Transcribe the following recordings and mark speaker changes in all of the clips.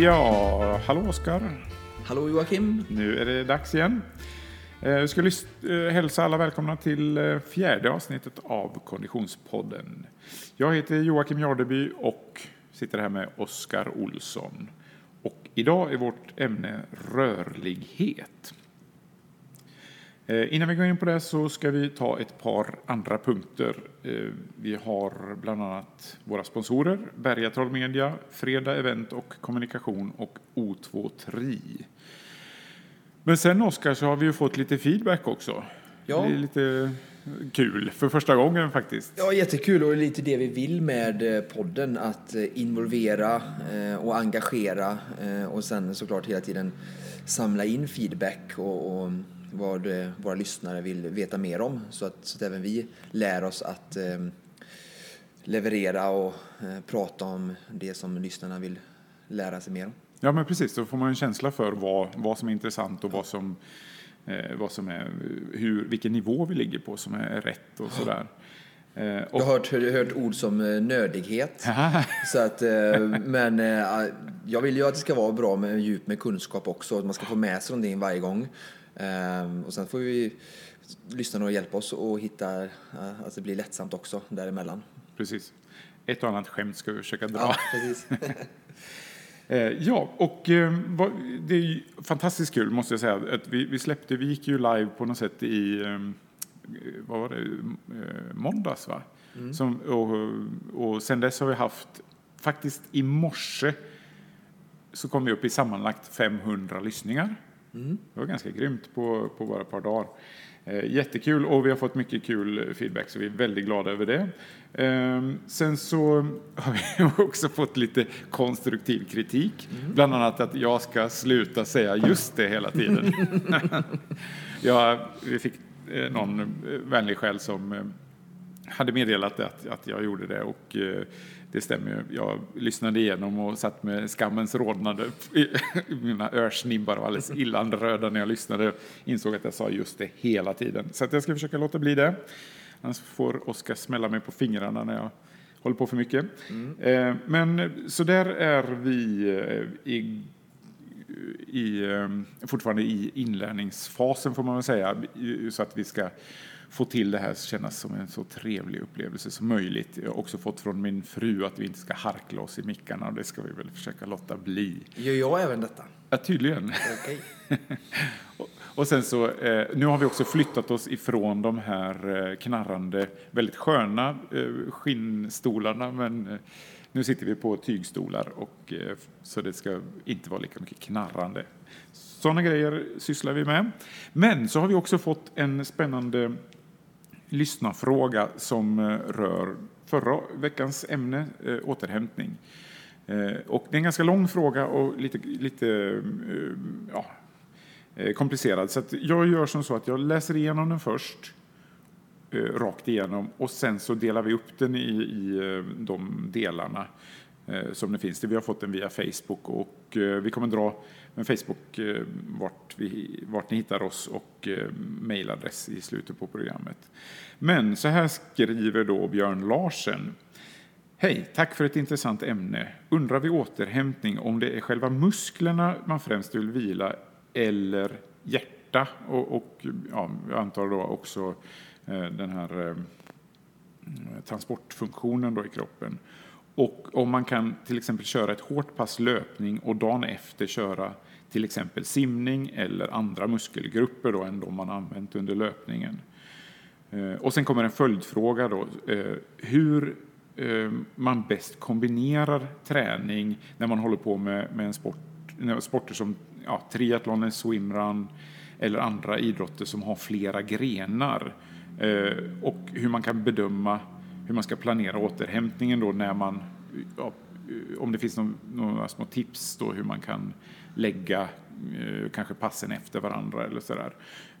Speaker 1: Ja, hallå Oskar.
Speaker 2: Hallå Joakim.
Speaker 1: Nu är det dags igen. Eh, Jag ska lys- eh, hälsa alla välkomna till eh, fjärde avsnittet av Konditionspodden. Jag heter Joakim Jardeby och sitter här med Oskar Olsson. Och idag är vårt ämne rörlighet. Eh, Innan vi går in på det så ska vi ta ett par andra punkter. Eh, Vi har bland annat våra sponsorer, Bergatroll Media, Fredag Event och Kommunikation och O2 Tri. Men sen Oskar så har vi ju fått lite feedback också.
Speaker 2: Ja.
Speaker 1: Det är lite kul, för första gången faktiskt.
Speaker 2: Ja, jättekul och det är lite det vi vill med eh, podden. Att involvera och engagera och sen såklart hela tiden samla in feedback och, och vad eh, våra lyssnare vill veta mer om. Så att, så att även vi lär oss att eh, leverera och eh, prata om det som lyssnarna vill lära sig mer om.
Speaker 1: Ja men precis, då får man en känsla för vad, vad som är intressant och vad som, eh, vad som är, hur, vilken nivå vi ligger på som är rätt och sådär. Eh,
Speaker 2: Jag har hört, hört ord som nördighet. Så att, eh, men jag vill ju att det ska vara bra med djup med kunskap också. Att man ska få med sig någonting varje gång. Eh, Och sen får vi lyssnarna och hjälpa oss att hitta eh, att det blir lättsamt också däremellan.
Speaker 1: precis. Ett och annat skämt ska vi försöka dra.
Speaker 2: Ja, precis.
Speaker 1: Eh, Ja, och eh, vad- det är fantastiskt kul måste jag säga. Att vi, vi släppte, vi gick ju live på något sätt i, eh, vad var det, Eh, måndags va? Som, och, och sen dess har vi haft, faktiskt i morse så kom vi upp i sammanlagt 500 lyssningar. Det var ganska grymt på, på bara ett par dagar. Eh, jättekul och vi har fått mycket kul feedback så vi är väldigt glada över det. Eh, sen så har vi också fått lite konstruktiv kritik. Bland annat att jag ska sluta säga just det hela tiden. jag, vi fick eh, någon vänlig själ som eh, hade meddelat att, att jag gjorde det och det stämmer ju. Jag lyssnade igenom och satt med skammens rodnad. Mina örsnibbar var alldeles illanröda när jag lyssnade. Insåg att jag sa just det hela tiden. Så jag ska försöka låta bli det. Annars får Oskar smälla mig på fingrarna när jag håller på för mycket. Eh, Men så där är vi eh, i i, eh, fortfarande i inlärningsfasen får man väl säga, så att vi ska få till det här kännas som en så trevlig upplevelse som möjligt. Jag har också fått från min fru att vi inte ska harkla oss i mickarna och det ska vi väl försöka låta bli.
Speaker 2: Gör jag även detta?
Speaker 1: Ja, tydligen.
Speaker 2: Okej.
Speaker 1: Och- Och sen så, eh, nu har vi också flyttat oss ifrån de här eh, knarrande, väldigt sköna eh, skinnstolarna, men nu sitter vi på tygstolar och så det ska inte vara lika mycket knarrande. Sådana grejer sysslar vi med. Men så har vi också fått en spännande lyssnarfråga som eh, rör förra veckans ämne, eh, återhämtning. Eh, och det är en ganska lång fråga och lite, lite ja, komplicerad. Så att jag gör som så att jag läser igenom den först, rakt igenom, och sen så delar vi upp den i, i de delarna Eh, som det finns. Vi har fått den via Facebook och eh, vi kommer dra med Facebook eh, vart, vi, vart ni hittar oss och eh, mejladress i slutet på programmet. Men så här skriver då Björn Larsen. Hej, tack för ett intressant ämne. Undrar vid återhämtning om det är själva musklerna man främst vill vila eller hjärta och, och ja, jag antar då också eh, den här eh, transportfunktionen då i kroppen. Och om man kan till exempel köra ett hårt pass löpning och dagen efter köra till exempel simning eller andra muskelgrupper då än de man använt under löpningen. Eh, och sen kommer en följdfråga då. Eh, hur eh, man bäst kombinerar träning när man håller på med, med en sport, sporter som ja, triathlon, swimrun eller andra idrotter som har flera grenar. Och hur man kan bedöma hur man ska planera återhämtningen då när man, ja, om det finns någon, några små tips då hur man kan lägga eh, kanske passen efter varandra eller sådär.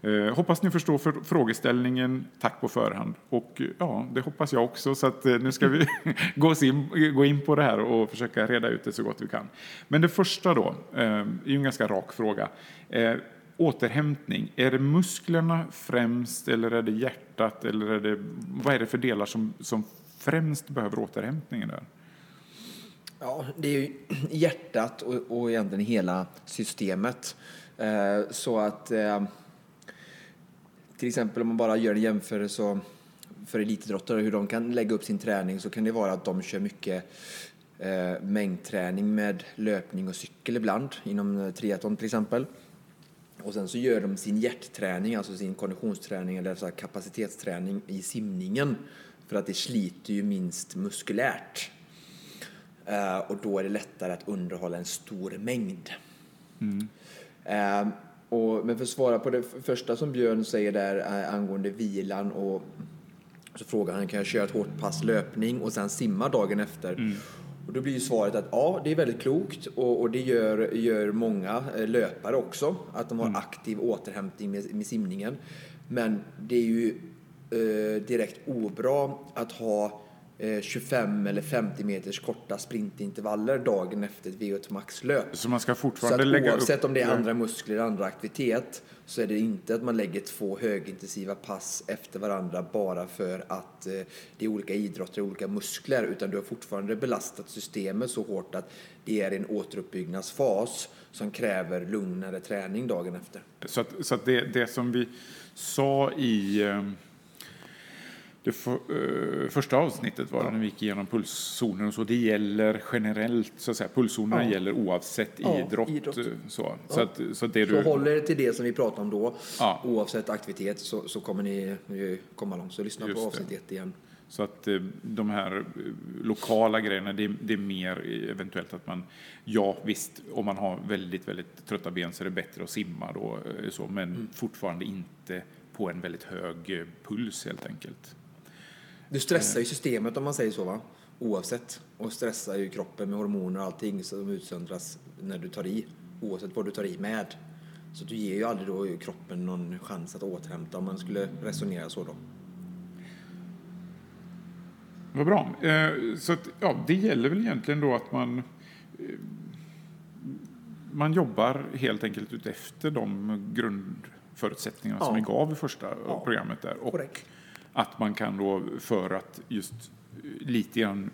Speaker 1: Eh, hoppas ni förstår för, frågeställningen. Tack på förhand. Och eh, ja, det hoppas jag också. Så att eh, nu ska vi gå, in, gå in på det här och försöka reda ut det så gott vi kan. Men det första då, eh, är ju en ganska rak fråga. Eh, Återhämtning, är det musklerna främst eller är det hjärtat eller är det, vad är det för delar som, som främst behöver återhämtningen där?
Speaker 2: Ja, det är ju hjärtat och, och egentligen hela systemet. Eh, så att eh, till exempel om man bara gör en jämförelse för elitidrottare hur de kan lägga upp sin träning så kan det vara att de kör mycket eh, mängdträning med löpning och cykel ibland inom triathlon till exempel. Och sen så gör de sin hjärtträning, alltså sin konditionsträning eller så kapacitetsträning i simningen. För att det sliter ju minst muskulärt. Uh, och då är det lättare att underhålla en stor mängd. Mm. Uh, och, men för att svara på det första som Björn säger där uh, angående vilan och så frågar han, kan jag köra ett hårt pass löpning och sen simma dagen efter? Mm. Och då blir ju svaret att ja, det är väldigt klokt och, och det gör, gör många löpare också, att de har mm. aktiv återhämtning med, med simningen. Men det är ju eh, direkt obra att ha 25 eh, eller 50 meters korta sprintintervaller dagen efter ett VO2 max-löp.
Speaker 1: Så man ska fortfarande så lägga
Speaker 2: oavsett om det är andra muskler eller andra aktivitet så är det inte att man lägger två högintensiva pass efter varandra bara för att eh, det är olika idrotter och olika muskler utan du har fortfarande belastat systemet så hårt att det är en återuppbyggnadsfas som kräver lugnare träning dagen efter.
Speaker 1: Så, att, så att det, det som vi sa i eh, det för, uh, första avsnittet var ja. när vi gick igenom pulszoner och så. Det gäller generellt, så att säga. Pulszonerna ja. gäller oavsett ja, idrott. idrott. Eh, så, så, att, så, det
Speaker 2: du... så håller det till det som vi pratade om då, oavsett aktivitet, så, så kommer ni komma långt. Så lyssna Just på avsnitt ett igen.
Speaker 1: Så att eh, de här lokala grejerna, det, det, är mer eventuellt att man, ja visst, om man har väldigt, väldigt trötta ben så är det bättre att simma då, så, men mm. fortfarande inte på en väldigt hög puls helt enkelt.
Speaker 2: Du stressar ju systemet om man säger så va? Oavsett. Och stressar ju kroppen med hormoner och allting som utsöndras när du tar i. Oavsett vad du tar i med. Så du ger ju aldrig då kroppen någon chans att återhämta om man skulle resonera så då.
Speaker 1: Vad bra. Eh, så att, ja, det gäller väl egentligen då att man eh, man jobbar helt enkelt utefter de grundförutsättningarna ja. som vi gav i första ja. programmet där. Och Korrekt att man kan då för att just eh, lite grann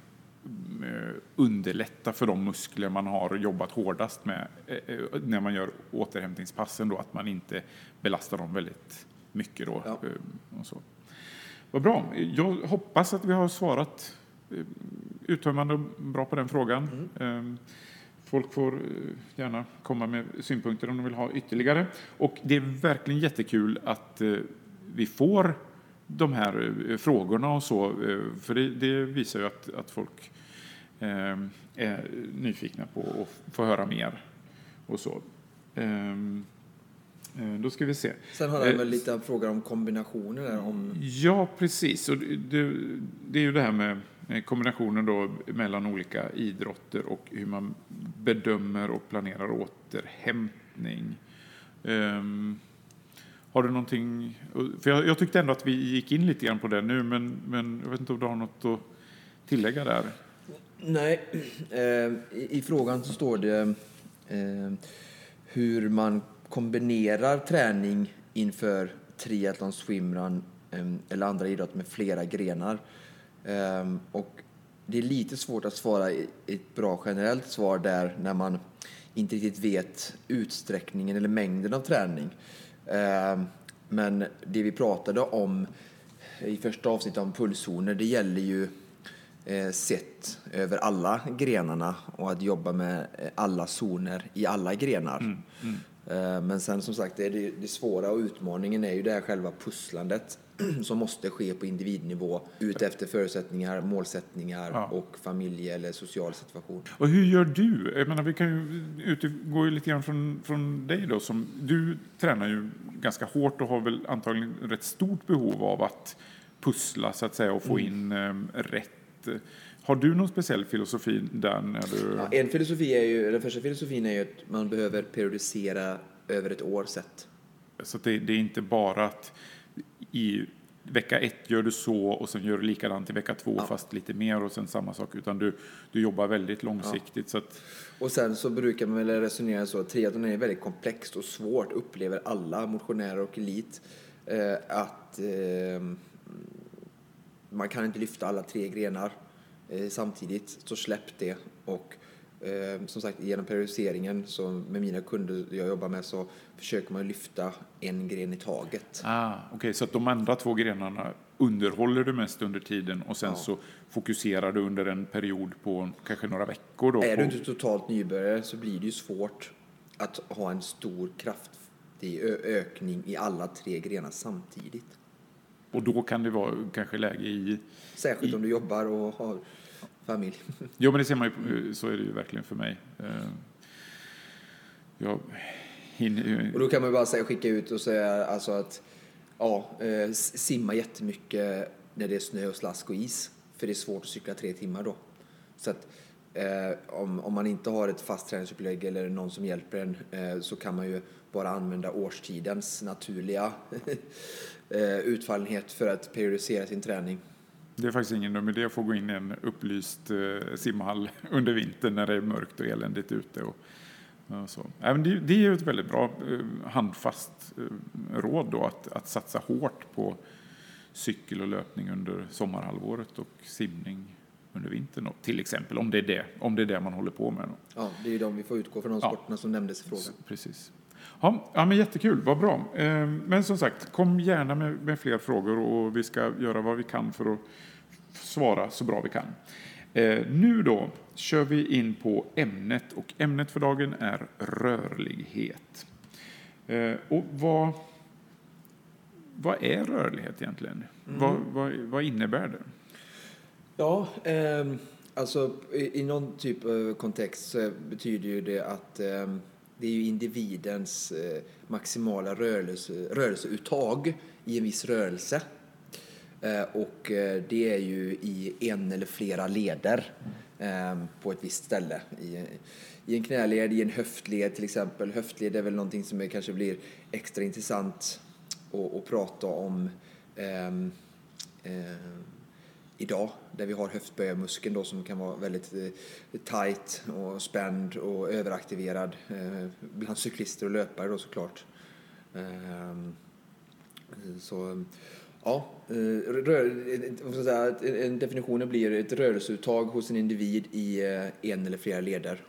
Speaker 1: eh, underlätta för de muskler man har jobbat hårdast med eh, när man gör återhämtningspassen då, att man inte belastar dem väldigt mycket då. Ja. Och så. Vad bra. Jag hoppas att vi har svarat uttömmande och bra på den frågan. Mm. Folk får gärna komma med synpunkter om de vill ha ytterligare. Och det är verkligen jättekul att vi får de här eh, frågorna och så, eh, för det, det visar ju att, att folk eh, är nyfikna på att få höra mer och så. Ehm, då ska vi se.
Speaker 2: Sen har han väl lite frågor om kombinationer där, om...
Speaker 1: Ja, precis. Och det, det är ju det här med kombinationen då mellan olika idrotter och hur man bedömer och planerar återhämtning. Um, har du någonting? För jag, jag, tyckte ändå att vi gick in lite grann på det nu, men, men jag vet inte om du har något att tillägga där?
Speaker 2: Nej, eh, i, i, frågan så står det eh, hur man kombinerar träning inför triathlon, swimrun eh, eller andra idrotter med flera grenar. Eh, och det är lite svårt att svara ett bra generellt svar där när man inte riktigt vet utsträckningen eller mängden av träning. Ehm, men det vi pratade om i första avsnittet om pulszoner, det gäller ju eh, sett över alla grenarna och att jobba med eh, alla zoner i alla grenar. Mm, mm. Men sen som sagt, det, det svåra och utmaningen är ju det här själva pusslandet som måste ske på individnivå utefter förutsättningar, målsättningar ja. och familje eller social situation.
Speaker 1: Och hur gör du? Jag menar, vi kan ju utgå lite grann från, från dig då. Som, du tränar ju ganska hårt och har väl antagligen rätt stort behov av att pussla så att säga och få mm. in um, rätt har du någon speciell filosofi där? När du...
Speaker 2: Ja, en filosofi är ju, den första filosofin är ju att man behöver periodisera över ett år sett.
Speaker 1: Så det, det, är inte bara att i vecka ett gör du så och sen gör du likadant i vecka två ja. fast lite mer och sen samma sak utan du, du jobbar väldigt långsiktigt. Ja. Så att...
Speaker 2: Och sen så brukar man väl resonera så att triathlon är väldigt komplext och svårt upplever alla motionärer och elit eh, att eh, man kan inte lyfta alla tre grenar samtidigt. Så släpp det och eh, som sagt genom periodiseringen så med mina kunder jag jobbar med så försöker man lyfta en gren i taget.
Speaker 1: Ah, Okej, okay. så att de andra två grenarna underhåller du mest under tiden och sen
Speaker 2: Ja.
Speaker 1: så fokuserar du under en period på kanske några veckor då?
Speaker 2: Är du inte totalt nybörjare så blir det ju svårt att ha en stor kraftig ökning i alla tre grenar samtidigt.
Speaker 1: Och då kan det vara kanske läge i...
Speaker 2: Särskilt
Speaker 1: I-
Speaker 2: om du jobbar och har familj.
Speaker 1: Jo, men det ser man ju, så är det ju verkligen för mig. Eh, Jag hinner.
Speaker 2: Och då kan man bara säga, skicka ut och säga alltså att ja, eh, simma jättemycket när det är snö och slask och is. För det är svårt att cykla tre timmar då. Så att eh, om, om man inte har ett fast träningsupplägg eller någon som hjälper en eh, så kan man ju bara använda årstidens naturliga eh, utfallenhet för att periodisera sin träning.
Speaker 1: Det är faktiskt ingen dum idé att få gå in i en upplyst eh, simhall under vintern när det är mörkt och eländigt ute. Och, och så. Men det, det är ju ett väldigt bra eh, handfast eh, råd då att, att satsa hårt på cykel och löpning under sommarhalvåret och simning under vintern. Då, till exempel, om det, är det, om det är det man håller på med. Då.
Speaker 2: Ja, det är ju de vi får utgå från de
Speaker 1: Ja.
Speaker 2: sporterna som nämndes i frågan.
Speaker 1: Precis. Ja, ja, men jättekul, vad bra. Eh, Men som sagt, kom gärna med, med fler frågor och vi ska göra vad vi kan för att svara så bra vi kan. Eh, Nu då kör vi in på ämnet och ämnet för dagen är rörlighet. Eh, Och vad, vad är rörlighet egentligen? Vad, vad, vad innebär det?
Speaker 2: Ja, ehm, alltså i, i någon typ av kontext betyder ju det att ehm, det är ju individens eh, maximala rörelse, rörelseuttag i en viss rörelse. Eh, och eh, det är ju i en eller flera leder på ett visst ställe. I, I en knäled, i en höftled till exempel. Höftled är väl någonting som kanske blir extra intressant att, prata om ehm, ehm, idag där vi har höftböjarmuskeln då som kan vara väldigt eh, tight och spänd och överaktiverad eh, bland cyklister och löpare då såklart. Ehm, så ja, eh, rör, eh, säga, en- en definitionen blir ett rörelseuttag hos en individ i eh, en eller flera leder.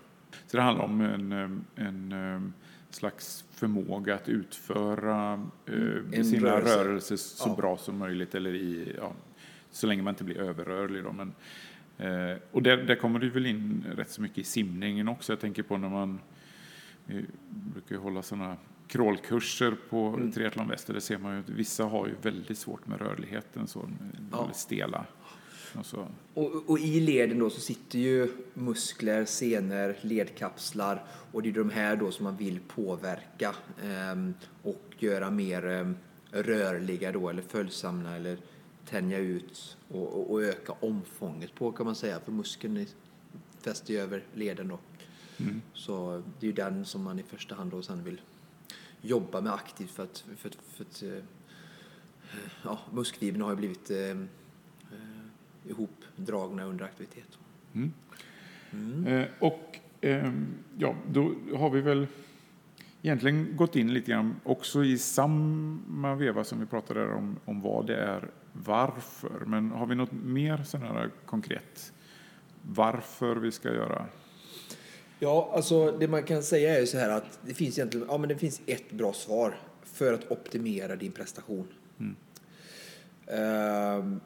Speaker 1: Så det handlar om en, eh, en eh, slags förmåga att utföra eh, sina
Speaker 2: rörelse.
Speaker 1: rörelser så
Speaker 2: Ja.
Speaker 1: bra som möjligt eller i, ja, så länge man inte blir överrörlig. Då, men, eh, och där, där kommer det väl in rätt så mycket i simningen också. Jag tänker på när man vi brukar hålla sådana crawlkurser på
Speaker 2: Mm.
Speaker 1: Triathlon Väst. och Där ser man ju att vissa har ju väldigt svårt med rörligheten, så
Speaker 2: Ja.
Speaker 1: väldigt stela. Och.
Speaker 2: Och, och i leden då så sitter ju muskler, senor, ledkapslar och det är de här då som man vill påverka ehm, och göra mer ehm, rörliga då eller följsamma eller tänja ut och, och, och öka omfånget på kan man säga för muskeln fäster ju över leden då.
Speaker 1: Mm.
Speaker 2: Så det är ju den som man i första hand då sen vill jobba med aktivt för att, för att, för att eh, ja, muskfibrerna har ju blivit eh, eh, ihopdragna under aktivitet.
Speaker 1: Mm.
Speaker 2: Mm.
Speaker 1: Eh, och ehm, ja, då har vi väl egentligen gått in lite grann också i samma veva som vi pratade om, om vad det är, varför. Men har vi något mer sån här konkret varför vi ska göra?
Speaker 2: Ja, alltså det man kan säga är ju så här att det finns egentligen, ja men det finns ett bra svar för att optimera din prestation.
Speaker 1: Mm.
Speaker 2: Ehm,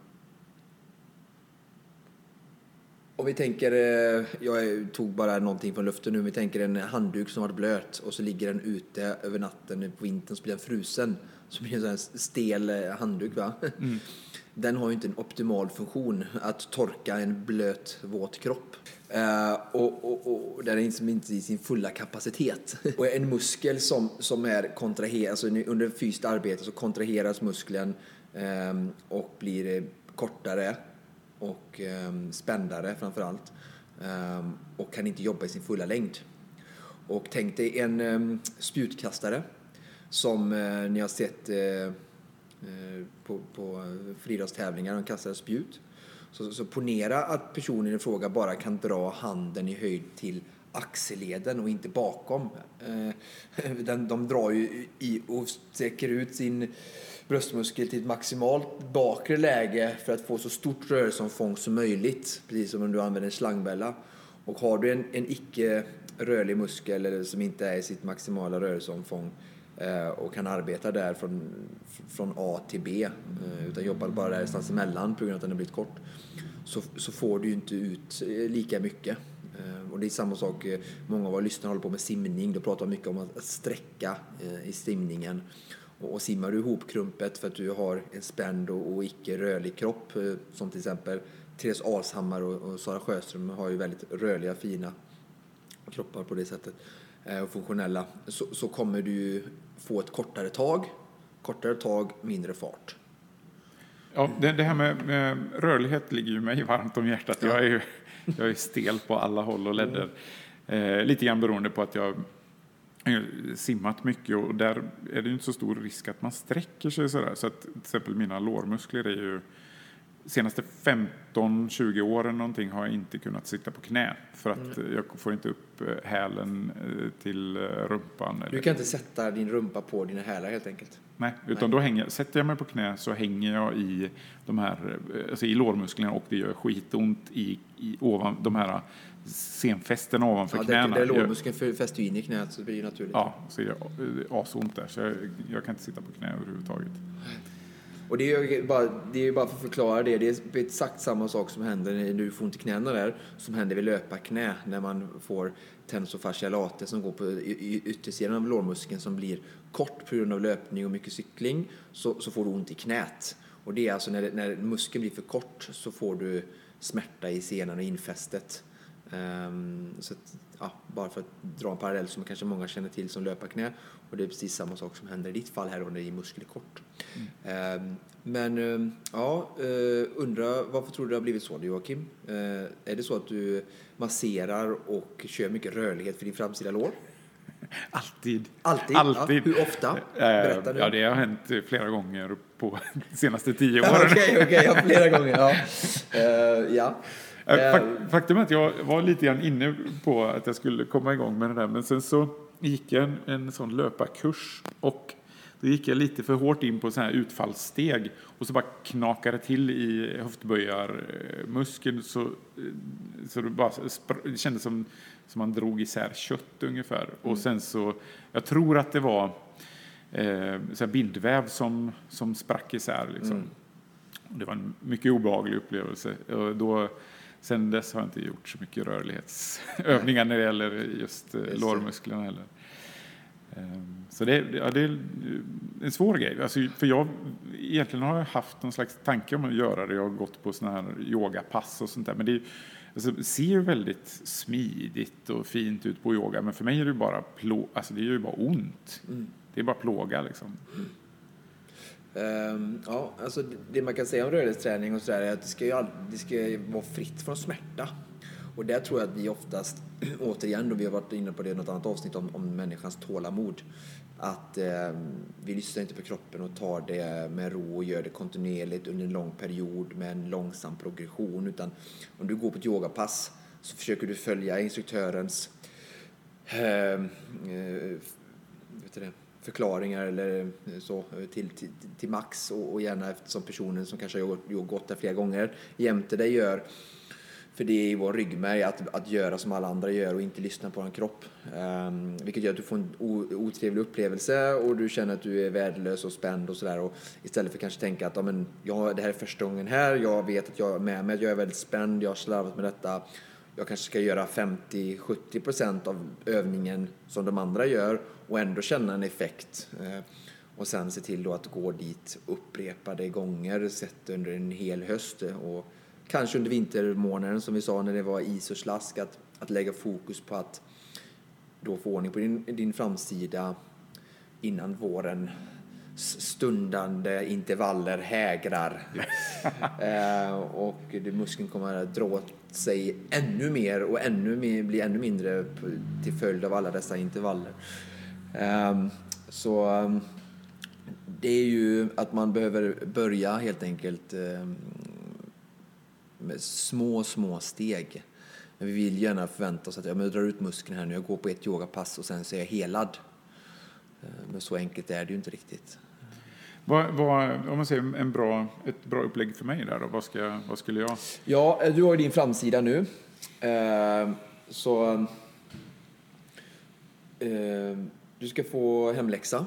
Speaker 2: om vi tänker, eh, jag tog bara någonting från luften nu, vi tänker en handduk som varit blöt och så ligger den ute över natten på vintern så blir den frusen. Blir det en sån här stel eh, handduk va. Den har ju inte en optimal funktion att torka en blöt våt kropp. Eh, och, och, och den är liksom inte i sin fulla kapacitet. Och en muskel som, som är kontraherad, alltså under fysiskt arbete så kontraheras muskeln ehm, och blir eh, kortare och um, spändare framför allt. Ehm, och kan inte jobba i sin fulla längd. Och tänk dig en um, spjutkastare som eh, ni har sett eh, eh på, på friidrottstävlingar, de kastar spjut. Så, så ponera att personen i fråga bara kan dra handen i höjd till axelleden och inte bakom. Eh, den, de drar ju i och sträcker ut sin bröstmuskel till ett maximalt bakre läge för att få så stort rörelseomfång som möjligt. Precis som om du använder en slangbella. Och har du en, en icke rörlig muskel eller som inte är i sitt maximala rörelseomfång Eh, och kan arbeta där från, från A till B eh, utan jobbar bara där någonstans emellan på grund av att den har blivit kort så, så får du ju inte ut eh, lika mycket. Och det är samma sak, många av våra lyssnare håller på med simning. Då pratar mycket om att sträcka i simningen. Och simmar du ihopkrumpet för att du har en spänd och icke rörlig kropp, som till exempel Therese Alshammar och Sara Sjöström har ju väldigt rörliga, fina kroppar på det sättet och funktionella, så, så kommer du få ett kortare tag, kortare tag, mindre fart.
Speaker 1: Ja, det, det här med, med, rörlighet ligger ju mig varmt om hjärtat. Jag är ju jag är stel på alla håll och ledder. Eh, lite grann beroende på att jag simmat mycket och där är det ju inte så stor risk att man sträcker sig sådär. Så att till exempel mina lårmuskler är ju senaste 15-20 åren någonting har jag inte kunnat sitta på knä för att mm. jag får inte upp eh, hälen eh, till rumpan.
Speaker 2: Du kan inte sätta din rumpa på dina hälar helt enkelt?
Speaker 1: Nej, utan Nej. då hänger, sätter jag mig på knä så hänger jag i, de här, alltså i lårmusklerna och det gör skitont i, i ovan, de här senfästena ovanför
Speaker 2: ja,
Speaker 1: knäna.
Speaker 2: Där lårmuskeln fäster in i knät så det blir naturligt.
Speaker 1: Ja, så det asont där så jag, jag, kan inte sitta på knä överhuvudtaget.
Speaker 2: Och det är ju bara, det är bara för att förklara det. Det är exakt samma sak som händer när du får ont i knäna där, som händer vid löparknä när man får tensofascialate som går på yttersidan av lårmuskeln som blir kort på grund av löpning och mycket cykling, så, så får du ont i knät. Och det är alltså när, när muskeln blir för kort så får du smärta i senan och infästet. Um, så att, ja, bara för att dra en parallell som kanske många känner till som löparknä. Och det är precis samma sak som händer i ditt fall här då när din muskel är kort. Mm. Um, men um, ja, uh, undrar varför tror du det har blivit så Joakim? Uh, är det så att du masserar och kör mycket rörlighet för din framsida lår?
Speaker 1: Alltid.
Speaker 2: Alltid?
Speaker 1: Alltid.
Speaker 2: Ja, hur ofta? Berätta
Speaker 1: nu. Ja, det har hänt flera gånger på de senaste tio åren.
Speaker 2: Okej, okej, okay, ja, flera gånger. Ja. Uh, ja.
Speaker 1: Faktum är att jag var lite grann inne på att jag skulle komma igång med det där, men sen så gick jag en, en sån löparkurs och då gick jag lite för hårt in på så här utfallssteg och så bara knakade till i höftböjarmuskeln så, eh, så det, bara, det kändes som, som man drog isär kött ungefär. Mm. Och sen så, jag tror att det var eh, så bindväv som, som sprack isär. Liksom. Mm. Det var en mycket obehaglig upplevelse. Och då, sen dess har jag inte gjort så mycket rörlighetsövningar när det gäller just, eh, lårmusklerna heller. Ehm, så det, ja, det är en svår grej. Alltså, för jag, egentligen har jag haft någon slags tanke om att göra det. Jag har gått på sådana här yogapass och sånt där. Men det, alltså, ser ju väldigt smidigt och fint ut på yoga. Men för mig är det bara, plå, alltså, det är ju bara ont. Mm. Det är bara plåga liksom. Mm.
Speaker 2: Um, ja, alltså det man kan säga om rörlighetsträning och sådär är att det ska ju, det ska vara fritt från smärta. Och där tror jag att vi oftast, återigen då vi har varit inne på det i något annat avsnitt om, om människans tålamod, att eh, vi lyssnar inte på kroppen och tar det med ro och gör det kontinuerligt under en lång period med en långsam progression. Utan om du går på ett yogapass så försöker du följa instruktörens ehm, eh, eh, vet det, förklaringar eller eh, så eh, till, till, till max och, och gärna eftersom personen som kanske har gått där flera gånger jämte dig gör för det är i vår ryggmärg att, att göra som alla andra gör och inte lyssna på en kropp. Um, vilket gör att du får en otrevlig upplevelse och du känner att du är värdelös och spänd och sådär. Istället för kanske tänka att ja, men, ja, det här är första gången här, jag vet att jag är med mig, jag är väldigt spänd, jag har slarvat med detta. Jag kanske ska göra 50-70% av övningen som de andra gör och ändå känna en effekt. Uh, och sen se till då att gå dit upprepade gånger sett under en hel höst. Och, kanske under vintermånaden som vi sa när det var is och slask, att, att lägga fokus på att då få ordning på din, din framsida innan våren stundande intervaller hägrar. eh, och muskeln kommer att dra sig ännu mer och ännu mer, bli ännu mindre till följd av alla dessa intervaller. Ehm, så ehm, det är ju att man behöver börja helt enkelt ehm, med små, små steg. Men vi vill gärna förvänta oss att jag drar ut muskeln här nu, jag går på ett yogapass och sen så är jag helad. Men så enkelt är det ju inte riktigt.
Speaker 1: Vad, vad, om man säger en bra, ett bra upplägg för mig där då, vad, ska, vad skulle jag?
Speaker 2: Ja, eh, du har ju din framsida nu. Eh, så eh, du ska få hemläxa.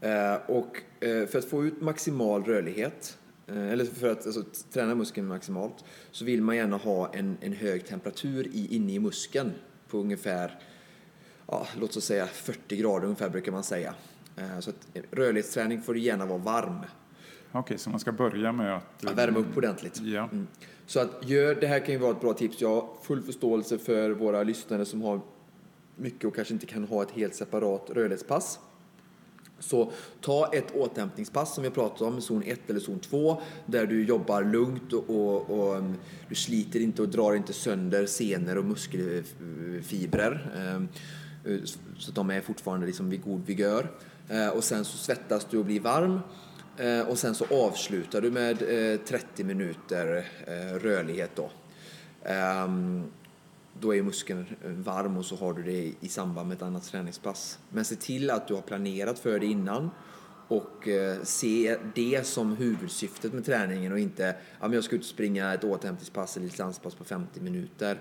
Speaker 2: Eh, och eh, för att få ut maximal rörlighet, eh, eller för att alltså, träna muskeln maximalt, så vill man gärna ha en, en hög temperatur i, inne i muskeln på ungefär, ja, låt oss säga 40 grader ungefär brukar man säga. Eh, så att rörlighetsträning får gärna vara varm.
Speaker 1: Okej, så man ska börja med att...
Speaker 2: Ja, värma upp ordentligt.
Speaker 1: Ja. Mm.
Speaker 2: Så att gör, det här kan ju vara ett bra tips. Jag har full förståelse för våra lyssnare som har mycket och kanske inte kan ha ett helt separat rörlighetspass. Så ta ett återhämtningspass som vi pratat om, zon 1 eller zon 2, där du jobbar lugnt och, och, och, um, du sliter inte och drar inte sönder senor och muskelfibrer. Um, så att de är fortfarande liksom vid god vigör. Eh, och sen så svettas du och blir varm. Eh, och sen så avslutar du med eh, 30 minuter rörlighet då. Ehm, då är muskeln varm och så har du det i samband med ett annat träningspass. Men se till att du har planerat för det innan och se det som huvudsyftet med träningen och inte ja, jag ska ut och springa ett återhämtningspass eller distanspass på 50 minuter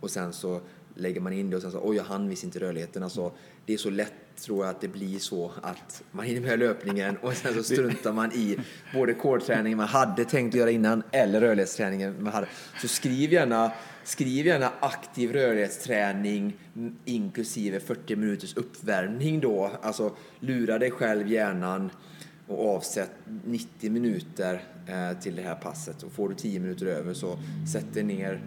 Speaker 2: och sen så lägger man in det och sen så oj jag hann visst inte rörligheten. Alltså, det är så lätt tror jag att det blir så att man hinner med löpningen och sen så struntar man i både core man hade tänkt göra innan eller rörlighetsträningen man hade. Så skriv gärna Skriv gärna aktiv rörlighetsträning inklusive 40 minuters uppvärmning då. Alltså lura dig själv hjärnan och avsätt 90 minuter eh, till det här passet. Och får du 10 minuter över så sätt dig ner,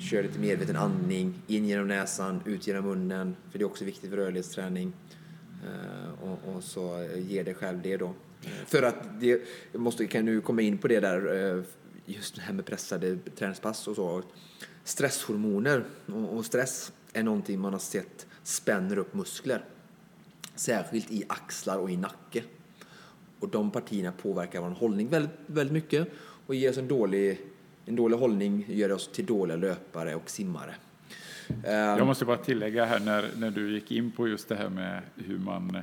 Speaker 2: kör lite medveten andning, in genom näsan, ut genom munnen, för det är också viktigt för rörlighetsträning. Eh, och, och, så ge dig själv det då. Eh, för att det, jag måste, kan nu komma in på det där, eh, just det här med pressade träningspass och så stresshormoner och stress är någonting man har sett spänner upp muskler. Särskilt i axlar och i nacke. Och de partierna påverkar vår hållning väldigt, väldigt mycket och ger oss en dålig, en dålig hållning gör oss till dåliga löpare och simmare.
Speaker 1: Jag måste bara tillägga här när, när du gick in på just det här med hur man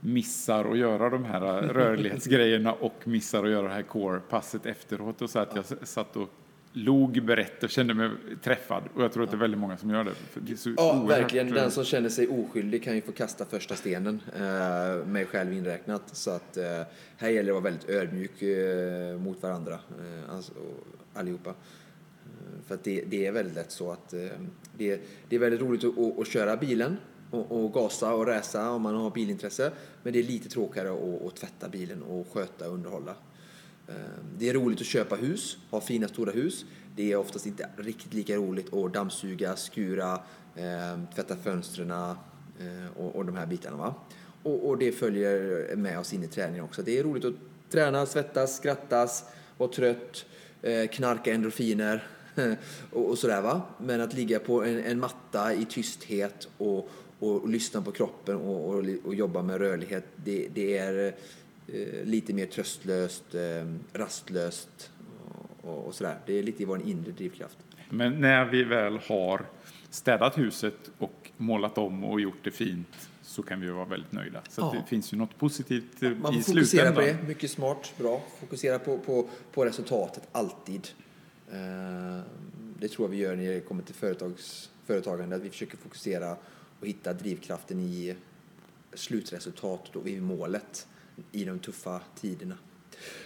Speaker 1: missar att göra de här rörlighetsgrejerna och missar att göra det här core-passet efteråt och så att jag satt och log brett och kände mig träffad. Och jag tror att det är väldigt många som gör det. det
Speaker 2: ja, verkligen. Den som känner sig oskyldig kan ju få kasta första stenen, eh, mig själv inräknat. Så att eh, här gäller det att vara väldigt ödmjuk eh, mot varandra, eh, alltså, allihopa. Eh, för att det, det, är väldigt lätt så att eh, det, det är väldigt roligt att, att, att köra bilen och, och gasa och räsa om man har bilintresse. Men det är lite tråkigare att, att tvätta bilen och sköta och underhålla. Ehm, det är roligt att köpa hus, ha fina stora hus. Det är oftast inte riktigt lika roligt att dammsuga, skura, ehm, tvätta fönstren eh, och, de här bitarna. Va? Och, det följer med oss in i träningen också. Det är roligt att träna, svettas, skrattas, vara trött, eh, knarka endorfiner och, sådär. Va? Men att ligga på en, matta i tysthet och, och, lyssna på kroppen och, och, jobba med rörlighet, det, det är lite mer tröstlöst, eh, rastlöst och, och sådär. Det är lite vår inre drivkraft.
Speaker 1: Men när vi väl har städat huset och målat om och gjort det fint så kan vi vara väldigt nöjda. Så ja. det finns ju något positivt i
Speaker 2: Man får fokusera på det, mycket smart, bra. Fokusera på, på, på resultatet, alltid. Eh, det tror jag vi gör när det kommer till företags, företagande, att vi försöker fokusera och hitta drivkraften i slutresultatet och i målet i de tuffa tiderna.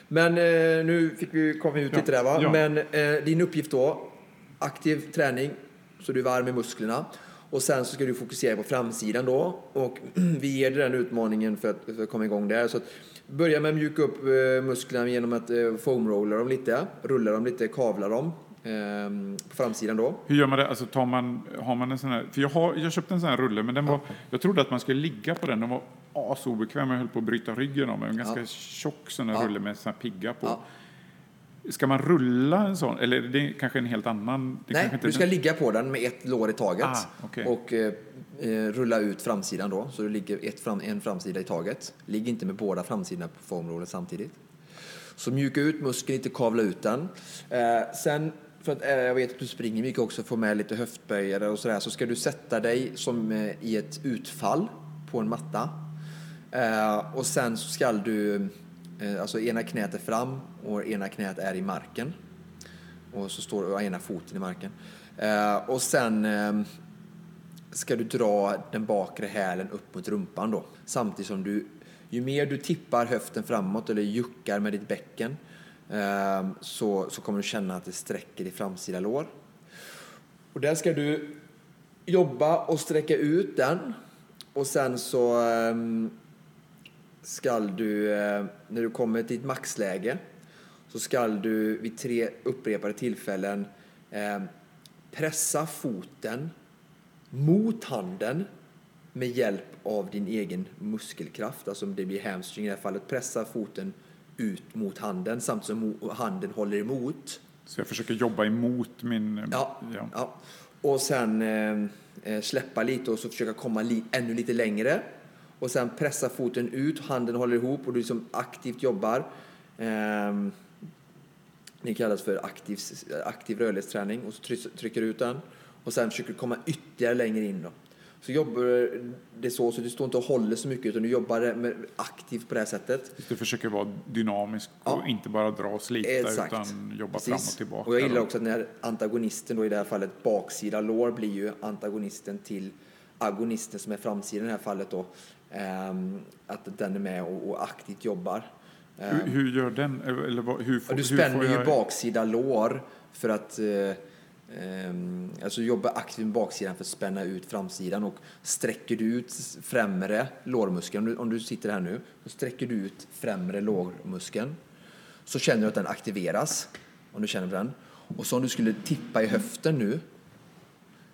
Speaker 2: Men eh, nu fick vi, kom vi ut ja, lite där va. Ja. Men eh, din uppgift då, aktiv träning så du är varm i musklerna. Och sen så ska du fokusera på framsidan då. Och vi ger dig den utmaningen för att, för att komma igång där. Så att, börja med att mjuka upp eh, musklerna genom att eh, foamrolla dem lite, rulla dem lite, kavla dem. Ehm, på framsidan då.
Speaker 1: Hur gör man det? Alltså tar man, har man en sån här, för jag, har, jag köpte en sån här rulle, men den var, jag trodde att man skulle ligga på den. Den var asobekväm, jag höll på att bryta ryggen av mig. En ganska ja. tjock sån här ja. rulle med sån här pigga på. Ja. Ska man rulla en sån, eller är det kanske en helt annan?
Speaker 2: Nej, du ska den... ligga på den med ett lår i taget ah, okay. och eh, eh, rulla ut framsidan då, så du ligger ett fram, en framsida i taget. Ligg inte med båda framsidorna på foamrollen samtidigt. Så mjuka ut muskeln, inte kavla ut den. Eh, sen för att eh, jag vet att du springer mycket också, får med lite höftböjare och sådär, så ska du sätta dig som eh, i ett utfall på en matta. Eh, och sen så ska du, eh, alltså ena knät är fram och ena knät är i marken. Och så står ena foten i marken. Eh, och sen eh, ska du dra den bakre hälen upp mot rumpan då. Samtidigt som du, ju mer du tippar höften framåt eller juckar med ditt bäcken eh, så, så kommer du känna att det sträcker i framsida lår. Och där ska du jobba och sträcka ut den. Och sen så um, ska du, uh, när du kommer till ditt maxläge, så ska du vid tre upprepade tillfällen uh, pressa foten mot handen med hjälp av din egen muskelkraft. Alltså om det blir hamstring i det här fallet. Pressa foten ut mot handen samtidigt som handen håller emot.
Speaker 1: Så jag försöker jobba emot min...
Speaker 2: Ja, ja. ja. Och sen eh, eh, släppa lite och så försöka komma li ännu lite längre. Och sen pressa foten ut, handen håller ihop och du liksom aktivt jobbar. Eh, det kallas för aktiv, aktiv rörlighetsträning och så trycker du ut den. Och sen försöker du komma ytterligare längre in då så jobbar det så, så du står inte och håller så mycket utan du jobbar med, aktivt på det här sättet.
Speaker 1: Du försöker vara dynamisk ja. och inte bara dra och slita Exakt. utan jobba Precis. fram och tillbaka.
Speaker 2: Och jag gillar också att när antagonisten då i det här fallet baksida lår blir ju antagonisten till agonisten som är framsidan i det här fallet då. Um, att den är med och, och aktivt jobbar.
Speaker 1: Hur, hur, gör den? Eller hur får,
Speaker 2: du spänner ju jag... baksida lår för att uh, Um, alltså jobba aktivt med baksidan för att spänna ut framsidan och sträcker du ut främre lårmuskeln, om du, om du sitter här nu, så sträcker du ut främre lårmuskeln så känner du att den aktiveras, om du känner den. Och så om du skulle tippa i höften nu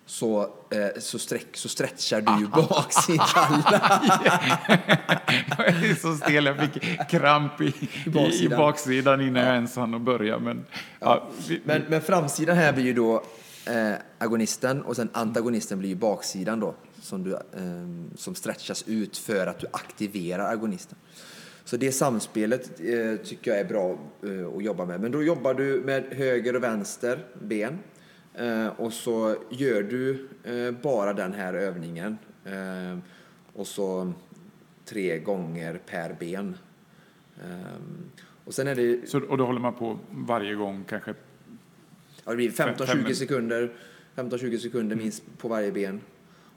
Speaker 2: så, eh, så, sträck, så stretchar du ju baksidan.
Speaker 1: jag är så stel, jag fick kramp i, I, baksidan. i baksidan innan ja. jag ens hann börja. Men,
Speaker 2: ja. vi, men, men framsidan här blir ju då eh, agonisten och sen antagonisten blir ju baksidan då som, du, eh, som stretchas ut för att du aktiverar agonisten. Så det samspelet eh, tycker jag är bra eh, att jobba med. Men då jobbar du med höger och vänster ben och så gör du eh, bara den här övningen. Eh, och så tre gånger per ben. och sen är det...
Speaker 1: Så, och då håller man på varje gång kanske?
Speaker 2: Ja, det blir 15-20 sekunder. 15-20 sekunder minst på varje ben.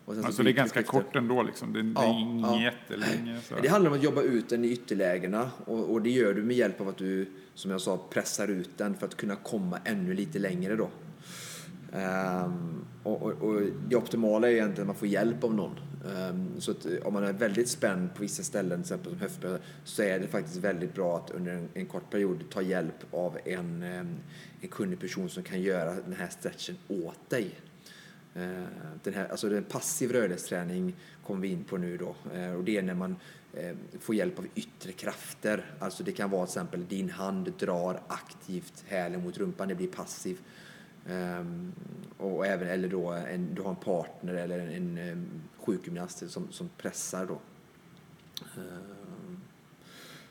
Speaker 1: Och sen alltså det är ganska kort ändå liksom? Det, ja, det är inget ja. jättelänge?
Speaker 2: Så. Det handlar om att jobba ut den i ytterlägena och, och, det gör du med hjälp av att du, som jag sa, pressar ut den för att kunna komma ännu lite längre då. Um, och, och, och, det optimala är egentligen att man får hjälp av någon. Um, så att eh, om man är väldigt spänd på vissa ställen, till exempel som höftböj, så är det faktiskt väldigt bra att under en, en kort period ta hjälp av en, um, en kunnig person som kan göra den här stretchen åt dig. Uh, den här, alltså den passiv rörlighetsträning kommer vi in på nu då. Uh, och det är när man uh, får hjälp av yttre krafter. Alltså det kan vara till exempel din hand drar aktivt hälen mot rumpan, det blir passivt. Um, och även, eller då en, du har en partner eller en, en, en sjukgymnast som, som pressar då. Um,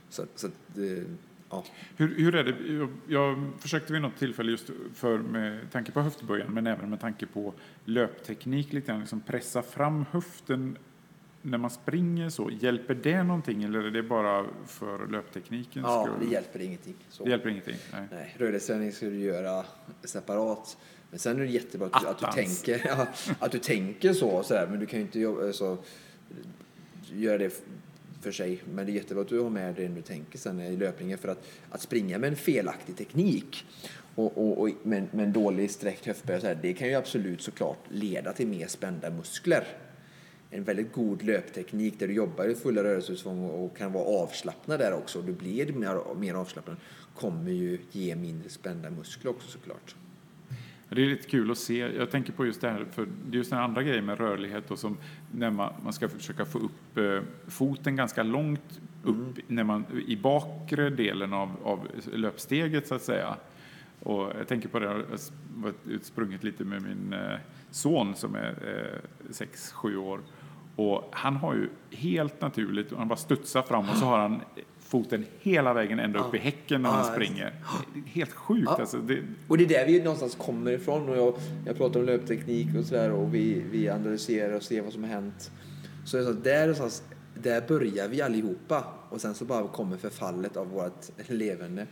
Speaker 2: så, så att, uh, ja.
Speaker 1: Hur, hur är det? Jag, jag försökte vid något tillfälle just för med tanke på höftböjen men även med tanke på löpteknik lite grann liksom pressa fram höften när man springer så, hjälper det någonting eller är det bara för löpteknikens
Speaker 2: ja, skull? Ja, det hjälper ingenting.
Speaker 1: Så. Det hjälper ingenting?
Speaker 2: Nej. Nej rörlighetsträning ska du göra separat. Men sen är det jättebra att, du, att du tänker, att du tänker så, så där, men du kan ju inte jobba, så, göra det för sig. Men det är jättebra att du har med det när du tänker sen i löpningen. För att, att springa med en felaktig teknik och, och, och med, med en dålig sträckt höftböj, det kan ju absolut såklart leda till mer spända muskler en väldigt god löpteknik där du jobbar i fulla rörelseutfång och kan vara avslappnad där också. Du blir mer, mer avslappnad. kommer ju ge mindre spända muskler också såklart.
Speaker 1: Det är lite kul att se. Jag tänker på just det här, för det är just den andra grejen med rörlighet och som när man, man ska försöka få upp eh, foten ganska långt upp mm. när man, i bakre delen av, av löpsteget så att säga. Och jag tänker på det, jag har sprungit lite med min eh, son som är 6-7 eh, år. Och han har ju helt naturligt, han bara studsar fram och så har han foten hela vägen ända upp i häcken när han springer. Helt sjukt ja. alltså. Det...
Speaker 2: Och det är där vi någonstans kommer ifrån. Och jag, jag pratar om löpteknik och sådär och vi, vi analyserar och ser vad som har hänt. Så, så där någonstans där börjar vi allihopa och sen så bara kommer förfallet av vårt levande.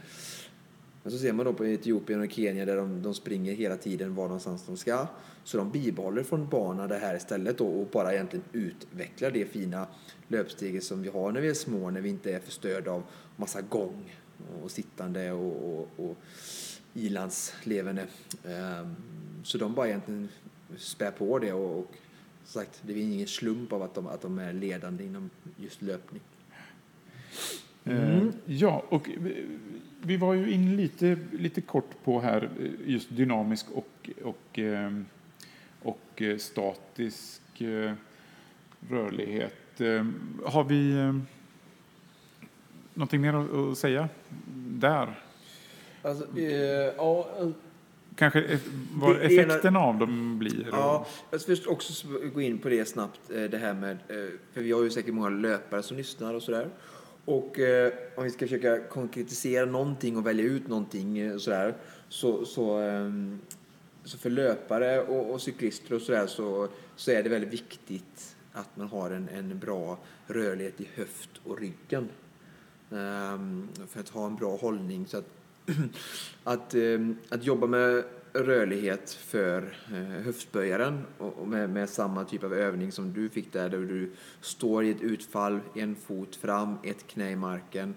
Speaker 2: Men så ser man då på Etiopien och Kenya där de, de springer hela tiden var någonstans de ska. Så de bibehåller från banan det här istället då och bara egentligen utvecklar det fina löpsteget som vi har när vi är små, när vi inte är förstörda av massa gång och sittande och, och, och ilandslevande. Ehm, så de bara egentligen spär på det och, och sagt, det är ingen slump av att de, att de är ledande inom just löpning.
Speaker 1: Mm. Ja, och vi var ju in lite, lite kort på här just dynamisk och, och, ehm, och eh, statisk eh, rörlighet. Har vi någonting mer att säga där?
Speaker 2: Alltså, eh, ja,
Speaker 1: Kanske vad effekten av dem blir?
Speaker 2: Ja, jag ska först också gå in på det snabbt, det här med, för vi har ju säkert många löpare som lyssnar och sådär. Och eh, om vi ska försöka konkretisera någonting och välja ut någonting eh, sådär, så, så, eh, så för löpare och, och cyklister och sådär så, så är det väldigt viktigt att man har en, en bra rörlighet i höft och ryggen. Ehm, för att ha en bra hållning. Så att, att, ehm, att jobba med rörlighet för eh, höftböjaren och med, med, samma typ av övning som du fick där, där du står i ett utfall, en fot fram, ett knä i marken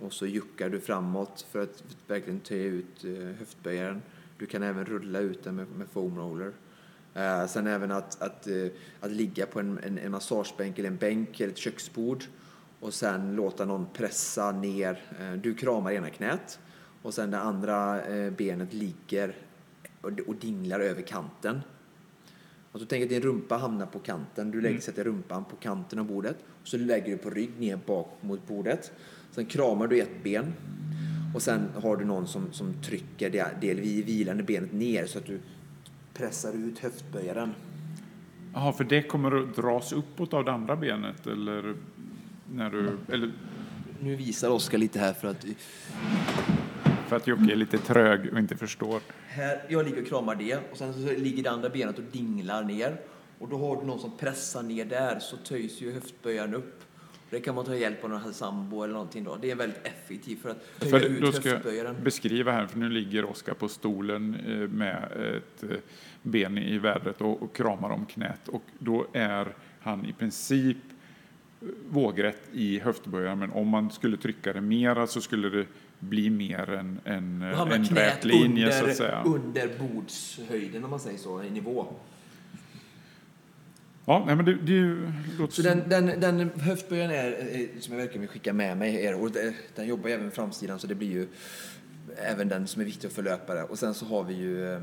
Speaker 2: och så juckar du framåt för att verkligen töja ut eh, höftböjaren. Du kan även rulla ut den med, med foam roller. Eh, sen även att, att, eh, att ligga på en, en, en massagebänk eller en bänk eller ett köksbord och sen låta någon pressa ner. Eh, du kramar ena knät och sen det andra eh, benet ligger och dinglar över kanten. Och så tänk att din rumpa hamnar på kanten. Du lägger, mm. sätter rumpan på kanten av bordet. Och så lägger du på rygg ner bak mot bordet. Sen kramar du ett ben. Och sen har du någon som, som trycker det, det vilande benet ner så att du pressar ut höftböjaren.
Speaker 1: Jaha, för det kommer att dras uppåt av det andra benet eller? När du, eller...
Speaker 2: Nu visar Oskar lite här för att
Speaker 1: för att Jocke är lite trög och inte förstår.
Speaker 2: Här, jag ligger och kramar det och sen så ligger det andra benet och dinglar ner. Och då har du någon som pressar ner där så töjs ju höftböjaren upp. Det kan man ta hjälp av någon sambo eller någonting då. Det är väldigt effektivt för att höja för ut då ska höftböjaren.
Speaker 1: Jag beskriva här, för nu ligger Oskar på stolen eh, med ett eh, ben i vädret och, och kramar om knät och då är han i princip vågrätt i höftböjaren men om man skulle trycka det mera så skulle det bli mer en, en, en rät linje
Speaker 2: under,
Speaker 1: så att säga.
Speaker 2: under bordshöjden om man säger så, i nivå.
Speaker 1: Ja, nej, men det, det låter
Speaker 2: så den, den, den höftböjaren är, som jag verkligen vill skicka med mig, är, och den jobbar även med framsidan så det blir ju även den som är viktig för löpare. Och sen så har vi ju eh,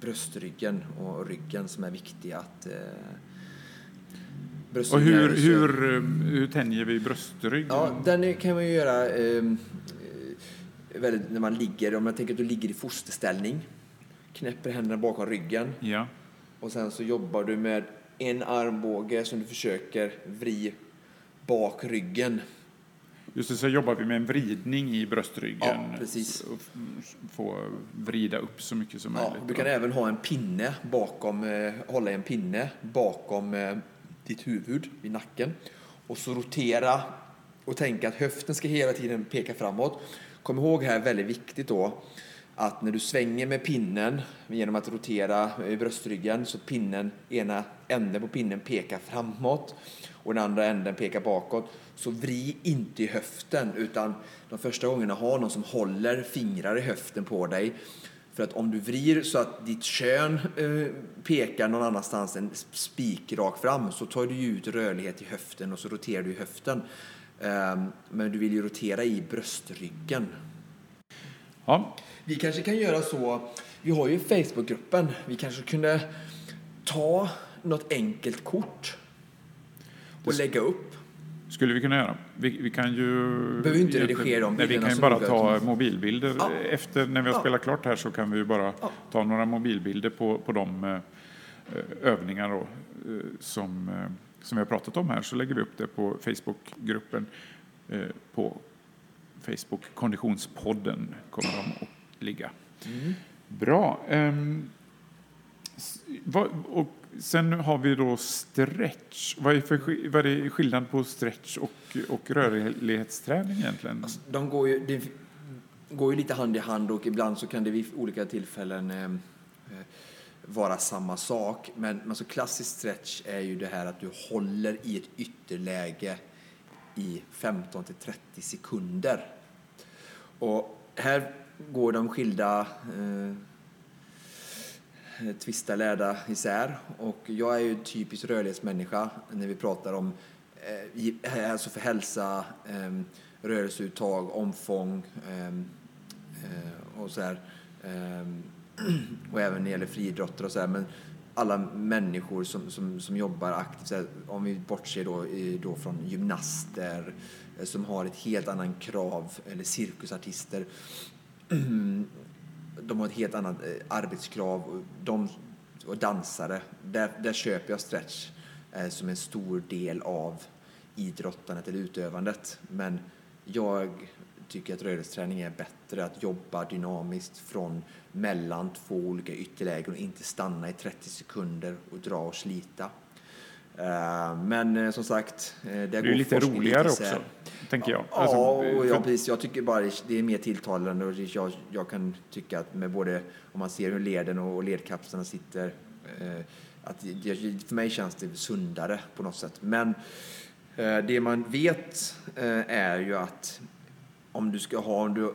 Speaker 2: bröstryggen och ryggen som är viktiga att eh,
Speaker 1: och hur, hur, hur tänjer vi bröstryggen?
Speaker 2: Ja, den kan man ju göra eh, väldigt, när man ligger, om man tänker att du ligger i fosterställning, knäpper händerna bakom ryggen
Speaker 1: ja.
Speaker 2: och sen så jobbar du med en armbåge som du försöker vri bak ryggen.
Speaker 1: Just det, så jobbar vi med en vridning i bröstryggen.
Speaker 2: Ja, precis.
Speaker 1: Få vrida upp så mycket som
Speaker 2: ja,
Speaker 1: möjligt.
Speaker 2: Du kan även ha en pinne bakom, eh, hålla en pinne bakom eh, ditt huvud vid nacken och så rotera och tänka att höften ska hela tiden peka framåt. Kom ihåg här väldigt viktigt då att när du svänger med pinnen genom att rotera i bröstryggen så pinnen, ena änden på pinnen pekar framåt och den andra änden pekar bakåt. Så vri inte i höften utan de första gångerna ha någon som håller fingrar i höften på dig för att om du vrir så att ditt kön eh, pekar någon annanstans än spikrak fram så tar du ut rörlighet i höften och så roterar du i höften. Eh, men du vill ju rotera i bröstryggen.
Speaker 1: Ja.
Speaker 2: Vi kanske kan göra så, vi har ju Facebookgruppen, vi kanske kunde ta något enkelt kort och lägga upp
Speaker 1: skulle vi kunna göra. Vi, vi kan ju...
Speaker 2: Behöver inte redigera de
Speaker 1: nej, Vi kan ju bara ta mobilbilder. Ja. Efter, när vi har ja. spelat klart här så kan vi ju bara ja. ta några mobilbilder på, på de eh, övningar då, eh, som, eh, som vi har pratat om här. Så lägger vi upp det på Facebookgruppen på Facebook Konditionspodden kommer de att ligga. Mm. Bra. Vad, och sen har vi då stretch. Vad är, för, vad är skillnad på stretch och, och rörlighetsträning egentligen?
Speaker 2: Alltså, de går ju, det går ju lite hand i hand och ibland så kan det vid olika tillfällen eh, eh, vara samma sak. Men, men så klassisk stretch är ju det här att du håller i ett ytterläge i 15 till 30 sekunder. Och här går de skilda eh, eh tvista lärda isär. Och jag är ju en typisk rörlighetsmänniska när vi pratar om eh, eh alltså för hälsa, eh, rörelseuttag, omfång eh, eh, och så här. Eh, och även när det gäller friidrottare och så här. Men alla människor som, som, som jobbar aktivt, så här, om vi bortser då, då från gymnaster eh, som har ett helt annan krav, eller cirkusartister de har ett helt annat eh, arbetskrav. och De, och dansare, där, där köper jag stretch eh, som en stor del av idrottandet eller utövandet. Men jag tycker att rörelseträning är bättre, att jobba dynamiskt från mellan två olika ytterlägen och inte stanna i 30 sekunder och dra och slita. Eh, Men eh, som sagt, eh, där
Speaker 1: Det är lite roligare
Speaker 2: isär.
Speaker 1: också, tänker jag.
Speaker 2: Ja,
Speaker 1: Alltså,
Speaker 2: och ja,
Speaker 1: för-
Speaker 2: precis. Jag tycker bara det är mer tilltalande och jag, jag kan tycka att med både om man ser hur leden och ledkapslarna sitter att det, för mig känns det sundare på något sätt. Men det man vet är ju att om du ska ha, om du,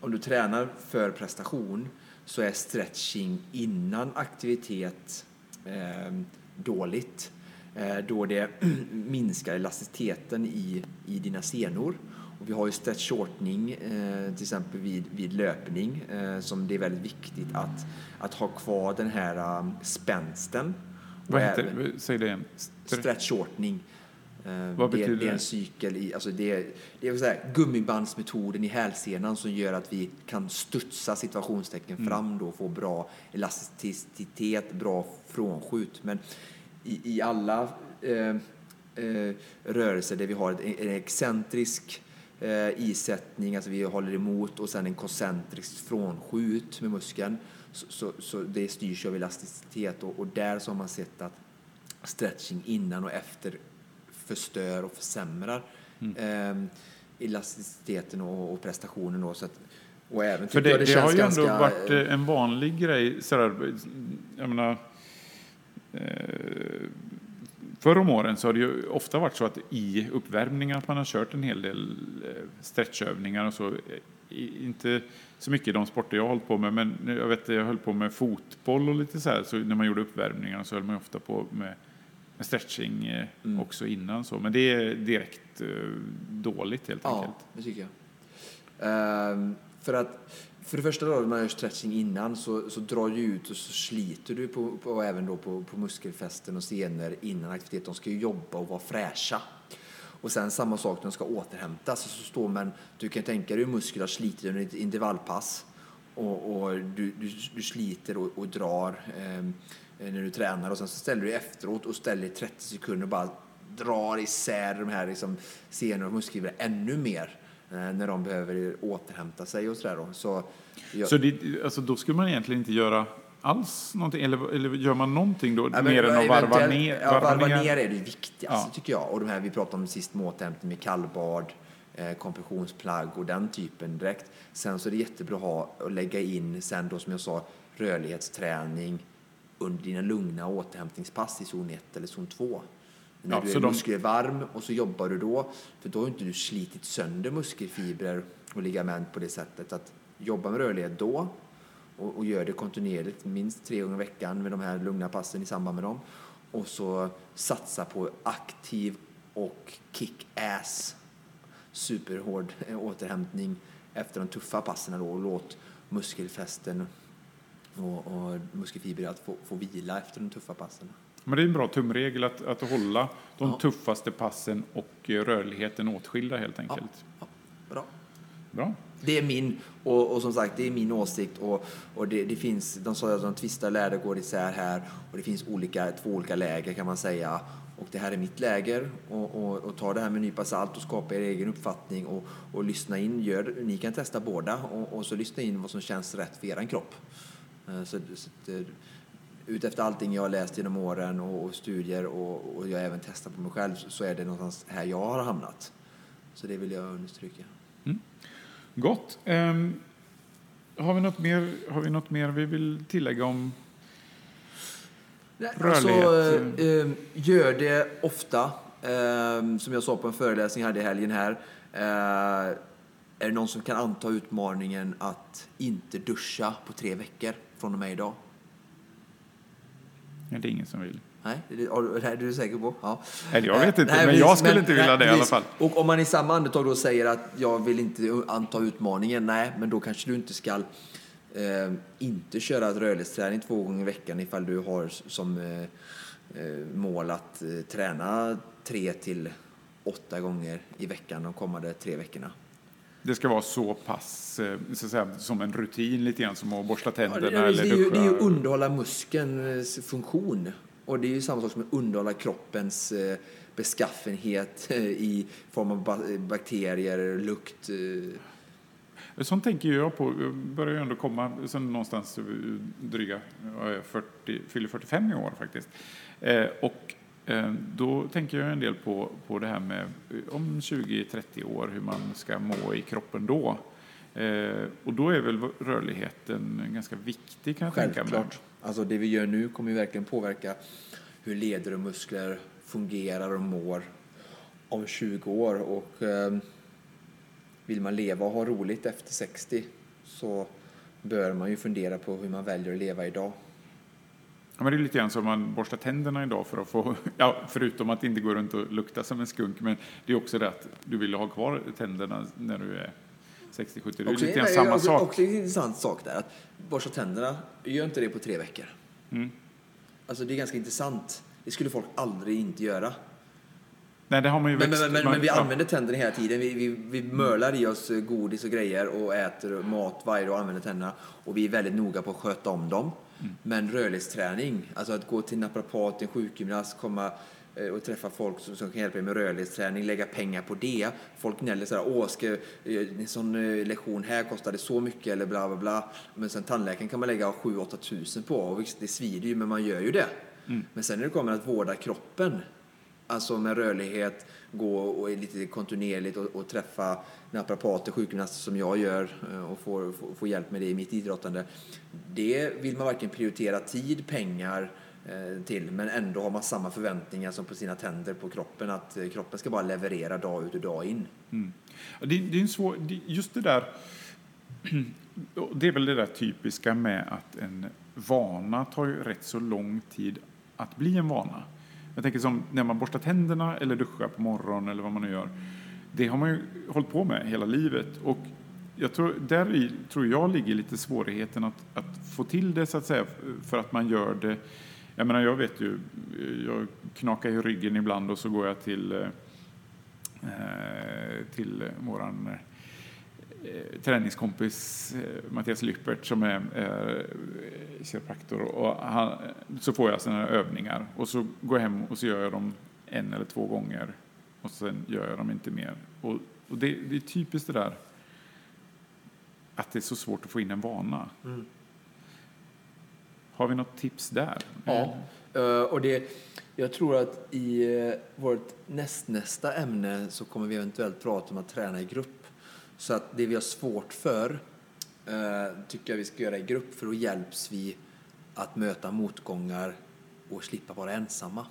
Speaker 2: om du tränar för prestation så är stretching innan aktivitet eh, dåligt. Eh, då det minskar elasticiteten i, i dina senor. Och vi har ju stretch shortening eh, till exempel vid, vid löpning eh, som det är väldigt viktigt att, att ha kvar den här um, spänsten.
Speaker 1: vad heter det? Säg det igen.
Speaker 2: Stretch shortening. Eh,
Speaker 1: Vad
Speaker 2: det,
Speaker 1: betyder
Speaker 2: det är en cykel i, alltså det, är- det är så här, gummibandsmetoden i hälsenan som gör att vi kan studsa situationstecken
Speaker 1: Mm.
Speaker 2: fram då och få bra elasticitet, bra frånskjut. Men i, i alla eh, eh, rörelser där vi har en, en excentrisk eh, isättning, alltså vi håller emot och sen en koncentrisk frånskjut med muskeln. Så, så, så det styrs av elasticitet och, och där så har man sett att stretching innan och efter förstör och försämrar eh, elasticiteten och, och prestationen. Då, så att, och även
Speaker 1: För
Speaker 2: jag
Speaker 1: det, det har ju
Speaker 2: känns
Speaker 1: ändå
Speaker 2: ganska-
Speaker 1: varit eh, en vanlig grej. Sådär, jag menar, eh, förr om åren så har det ju ofta varit så att i uppvärmningen att man har kört en hel del eh, stretchövningar och så. Eh, Inte så mycket i de sporter jag har hållit på med, men jag vet jag höll på med fotboll och lite så här. Så när man gjorde uppvärmningar så höll man ofta på med stretching eh,
Speaker 2: Mm.
Speaker 1: också innan så. Men det är direkt eh, dåligt helt
Speaker 2: Ja,
Speaker 1: enkelt.
Speaker 2: det tycker jag. Ehm, för att för det första då, när man gör stretching innan så, så drar du ut och så sliter du på, på, även då på, på muskelfästen och senor innan aktivitet. De ska ju jobba och vara fräscha. Och sen samma sak när de ska återhämtas. Så står man, du kan tänka dig hur muskler sliter under ett intervallpass. Och, och du, du, du sliter och, och drar ehm, när du tränar och sen så ställer du efteråt och ställer i 30 sekunder och bara drar isär de här liksom, senor och muskelfibrer ännu mer eh, när de behöver återhämta sig och sådär. då. Så, jag,
Speaker 1: Så det, alltså, då skulle man egentligen inte göra alls någonting, eller, eller gör man någonting då,
Speaker 2: Ja, men
Speaker 1: mer än att varva ner?
Speaker 2: Ja, varva ner är det viktigaste
Speaker 1: Ja.
Speaker 2: tycker jag. Och de här vi pratade om sist med återhämtning med kallbad, eh, kompressionsplagg och den typen direkt. Sen så är det jättebra att ha och lägga in sen då som jag sa rörlighetsträning under dina lugna återhämtningspass i zon 1 eller zon 2. När
Speaker 1: Ja,
Speaker 2: du är
Speaker 1: de-
Speaker 2: muskelvarm och så jobbar du då, för då har inte du slitit sönder muskelfibrer och ligament på det sättet. Att jobba med rörlighet då och, och gör det kontinuerligt, minst tre gånger i veckan med de här lugna passen i samband med dem. Och så satsa på aktiv och kick-ass superhård eh, återhämtning efter de tuffa passen då och låt muskelfästen och, och muskelfibrer att få, få vila efter de tuffa passen.
Speaker 1: Men det är en bra tumregel att, att hålla de
Speaker 2: Ja.
Speaker 1: tuffaste passen och rörligheten åtskilda helt enkelt.
Speaker 2: Ja, bra.
Speaker 1: Bra.
Speaker 2: Det är min, och, och som sagt, det är min åsikt. Och, och det, det finns, de sa att de tvistar lärde går isär här och det finns olika, två olika läger kan man säga. Och det här är mitt läger och, och, och ta det här med en nypa salt och skapa er egen uppfattning och, och lyssna in. Gör, ni kan testa båda och, och så lyssna in vad som känns rätt för er kropp. Eh, Så, så, eh, utefter allting jag har läst genom åren och, och studier och, och jag även testat på mig själv så är det någonstans här jag har hamnat. Så det vill jag understryka.
Speaker 1: Gott. Ehm, har, vi något mer, har vi något mer vi vill tillägga om
Speaker 2: Alltså,
Speaker 1: Rörlighet.
Speaker 2: eh, eh, gör det ofta. Eh, som jag sa på en föreläsning jag hade i helgen här. Eh, är det någon som kan anta utmaningen att inte duscha på tre veckor från och med idag?
Speaker 1: Ja, det är ingen som vill.
Speaker 2: Nej, det är, du säker på? Ja.
Speaker 1: Eller jag vet
Speaker 2: Eh,
Speaker 1: inte,
Speaker 2: nej,
Speaker 1: men jag skulle inte vilja det i alla fall.
Speaker 2: Och om man i samma andetag då säger att jag vill inte anta utmaningen, nej, men då kanske du inte ska eh, inte köra rörlighetsträning två gånger i veckan ifall du har som eh, eh, mål att eh, träna tre till åtta gånger i veckan de kommande tre veckorna.
Speaker 1: Det ska vara så pass, eh, så säga, som en rutin lite grann som att borsta
Speaker 2: Ja,
Speaker 1: tänderna
Speaker 2: det, är,
Speaker 1: eller
Speaker 2: det, är ju, det är ju underhålla muskelns funktion. Och det är ju samma sak som att underhålla kroppens eh, beskaffenhet eh, i form av ba- bakterier, lukt. eh.
Speaker 1: Sånt tänker jag på. Jag börjar ju ändå komma sen någonstans eh, dryga, jag är 40, fyller 45 i år faktiskt. Eh, och eh, Eh, då tänker jag en del på, på det här med eh, om 20-30 år, hur man ska må i kroppen då. Eh, och då är väl rörligheten ganska viktig kan jag tänka mig.
Speaker 2: Alltså det vi gör nu kommer ju verkligen påverka hur leder och muskler fungerar och mår om 20 år. Och eh, vill man leva och ha roligt efter 60 så bör man ju fundera på hur man väljer att leva idag.
Speaker 1: Ja, men det är lite grann som man borstar tänderna idag för att få, ja, förutom att inte gå runt och lukta som en skunk, men det är också det att du vill ha kvar tänderna när du är 60-70. Det är
Speaker 2: Också,
Speaker 1: lite grann samma
Speaker 2: också,
Speaker 1: sak.
Speaker 2: också en intressant sak där. Att borsta tänderna, gör inte det på tre veckor.
Speaker 1: Mm.
Speaker 2: Alltså det är ganska intressant. Det skulle folk aldrig inte göra.
Speaker 1: Nej, det har man ju
Speaker 2: Men,
Speaker 1: växt.
Speaker 2: men, men,
Speaker 1: man,
Speaker 2: men vi
Speaker 1: ja.
Speaker 2: använder tänderna hela tiden. Vi, vi, vi mölar i oss godis och grejer och äter mat varje dag och använder tänderna. Och vi är väldigt noga på att sköta om dem.
Speaker 1: Mm.
Speaker 2: Men rörlighetsträning, alltså att gå till naprapat, en sjukgymnast, komma eh, och träffa folk som, som kan hjälpa dig med rörlighetsträning, lägga pengar på det. Folk gnäller så här, åh, ska, eh, en sån eh, lektion här kostade så mycket eller bla bla bla. Men sen tandläkaren kan man lägga 7-8 tusen på och visst, det svider ju, men man gör ju det.
Speaker 1: Mm.
Speaker 2: Men sen när det kommer att vårda kroppen, Alltså med rörlighet, gå och lite kontinuerligt och, och träffa naprapater, sjukgymnaster som jag gör eh, och får, får, får hjälp med det i mitt idrottande. Det vill man varken prioritera tid, pengar eh, till, men ändå har man samma förväntningar som på sina tänder på kroppen, att eh, kroppen ska bara leverera dag ut och dag in.
Speaker 1: Mm. Det, det är en svår, just det där, det är väl det där typiska med att en vana tar ju rätt så lång tid att bli en vana. Jag tänker som när man borstar tänderna eller duschar på morgonen eller vad man nu gör. Det har man ju hållit på med hela livet och jag tror, där i tror jag ligger lite svårigheten att, att få till det så att säga för att man gör det jag menar, jag vet ju, jag knakar i ryggen ibland och så går jag till eh, eh, till våran eh, träningskompis eh, Mattias Lyppert som är eh, kiropraktor. Och han, så får jag sådana här övningar och så går jag hem och så gör jag dem en eller två gånger och sen gör jag dem inte mer. Och, och det, det är typiskt det där att det är så svårt att få in en vana. Har vi något tips där?
Speaker 2: Ja, eh, och det, jag tror att i eh, vårt nästnästa ämne så kommer vi eventuellt prata om att träna i grupp. Så att det vi har svårt för eh, tycker jag vi ska göra i grupp för då hjälps vi att möta motgångar och slippa vara ensamma.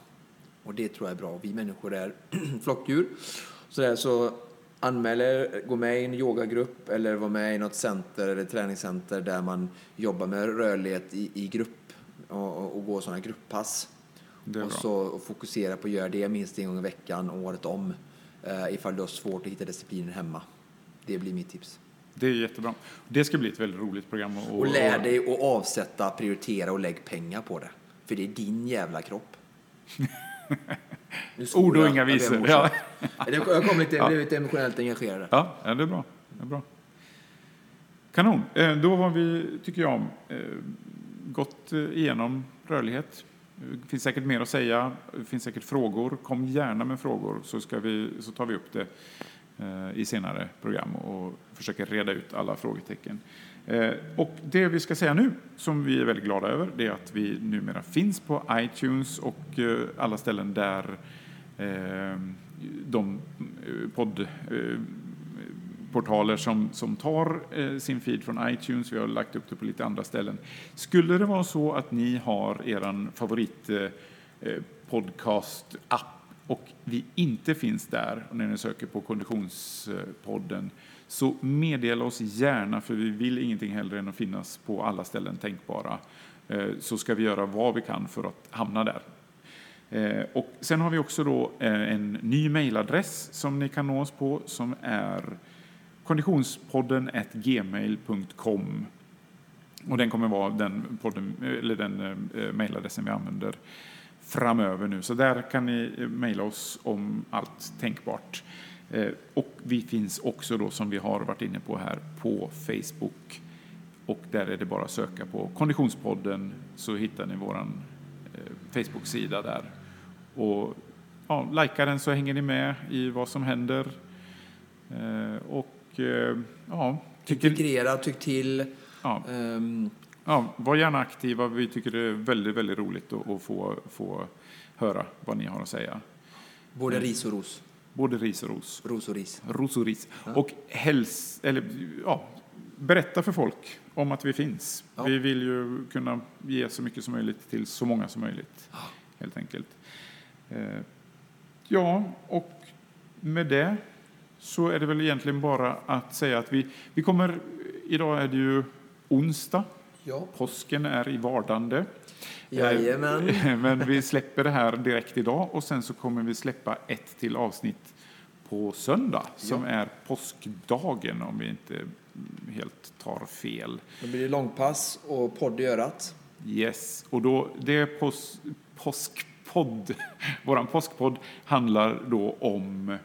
Speaker 2: Och det tror jag är bra. Vi människor är flockdjur. Så, där, så anmäl er, gå med i en yogagrupp eller var med i något center eller träningscenter där man jobbar med rörlighet i, i grupp och, och, och gå sådana grupppass. Och
Speaker 1: bra.
Speaker 2: så fokusera på att göra det minst en gång i veckan, året om. Eh, ifall du har svårt att hitta disciplinen hemma. Det blir mitt tips.
Speaker 1: Det är jättebra. Det ska bli ett väldigt roligt program. Och,
Speaker 2: Och lär dig att avsätta, prioritera och lägg pengar på det. För det är din jävla kropp.
Speaker 1: Ord och inga visor. Ja.
Speaker 2: Jag kom lite,
Speaker 1: Ja.
Speaker 2: blev lite emotionellt engagerad.
Speaker 1: Ja, ja, det är bra. Det är bra. Kanon. Eh, Då har vi, tycker jag, eh, gått eh, igenom rörlighet. Det finns säkert mer att säga. Det finns säkert frågor. Kom gärna med frågor så, ska vi, så tar vi upp det Eh, i senare program och försöker reda ut alla frågetecken. Eh, och det vi ska säga nu, som vi är väldigt glada över, det är att vi numera finns på iTunes och eh, alla ställen där de poddportaler som, som tar sin feed från iTunes, vi har lagt upp det på lite andra ställen. Skulle det vara så att ni har er favorit podcast-app och vi inte finns där, när ni söker på Konditionspodden, så meddela oss gärna, för vi vill ingenting hellre än att finnas på alla ställen tänkbara. Eh, så ska vi göra vad vi kan för att hamna där. Eh, och sen har vi också då eh, en ny mejladress som ni kan nå oss på som är konditionspodden gmail.com. Och den kommer vara den, podden, eller den mejladressen vi använder framöver nu. Så där kan ni mejla oss om allt tänkbart. Eh, och vi finns också då, som vi har varit inne på här, på Facebook. Och där är det bara att söka på Konditionspodden så hittar ni vår eh, Facebook-sida där. Och ja, likea den så hänger ni med i vad som händer. Eh, och ja...
Speaker 2: Tycker, Integrera, tyck till.
Speaker 1: Ja. Um. Ja, var gärna aktiva. Vi tycker det är väldigt, väldigt roligt att, att få, få höra vad ni har att säga.
Speaker 2: Både ris och ros.
Speaker 1: Både ris och ros.
Speaker 2: Ros och ris.
Speaker 1: Ros och ris. Ja. Och helst, eller, ja, berätta för folk om att vi finns. Ja. Vi vill ju kunna ge så mycket som möjligt till så många som möjligt. Ja. Helt enkelt. Eh, ja, och med det så är det väl egentligen bara att säga att vi, vi kommer, idag är det ju onsdag. Ja. Påsken är i vardande.
Speaker 2: Jajamän.
Speaker 1: Men vi släpper det här direkt idag och sen så kommer vi släppa ett till avsnitt på söndag som ja. är påskdagen om vi inte helt tar fel.
Speaker 2: Då blir det långpass och podd i örat.
Speaker 1: Yes, och då, det är pås, påskpodd. Vår påskpodd handlar då om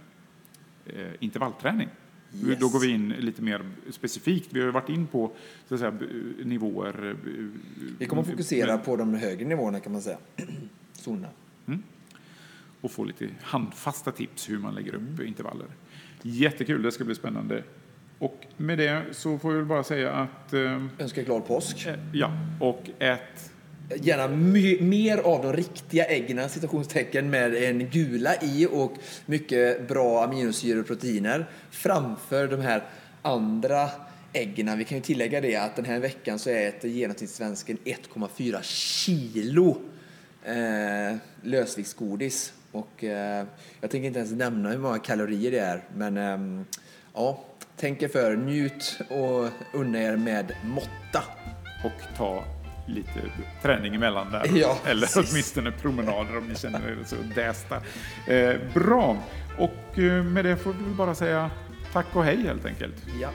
Speaker 1: eh, intervallträning. Yes. Då går vi in lite mer specifikt. Vi har varit in på så att säga, nivåer.
Speaker 2: Vi kommer att fokusera men, på de högre nivåerna kan man säga. Zonerna. Mm.
Speaker 1: Och få lite handfasta tips hur man lägger upp mm. intervaller. Jättekul, det ska bli spännande. Och med det så får vi bara säga att... Eh,
Speaker 2: Önska glad påsk.
Speaker 1: Eh, ja, och ät
Speaker 2: gärna mer av de riktiga äggen, citationstecken med en gula i och mycket bra aminosyror och proteiner framför de här andra äggen. Vi kan ju tillägga det att den här veckan så äter genomsnittssvensken 1,4 kilo eh, lösviktsgodis. Och eh, jag tänker inte ens nämna hur många kalorier det är, men eh, ja, tänk er för, njut och unna er med måtta.
Speaker 1: Och ta lite träning emellan där.
Speaker 2: Ja,
Speaker 1: Eller precis. åtminstone promenader om ni känner er så dästa. Eh, bra, och eh, med det får vi bara säga tack och hej helt enkelt.
Speaker 2: Ja.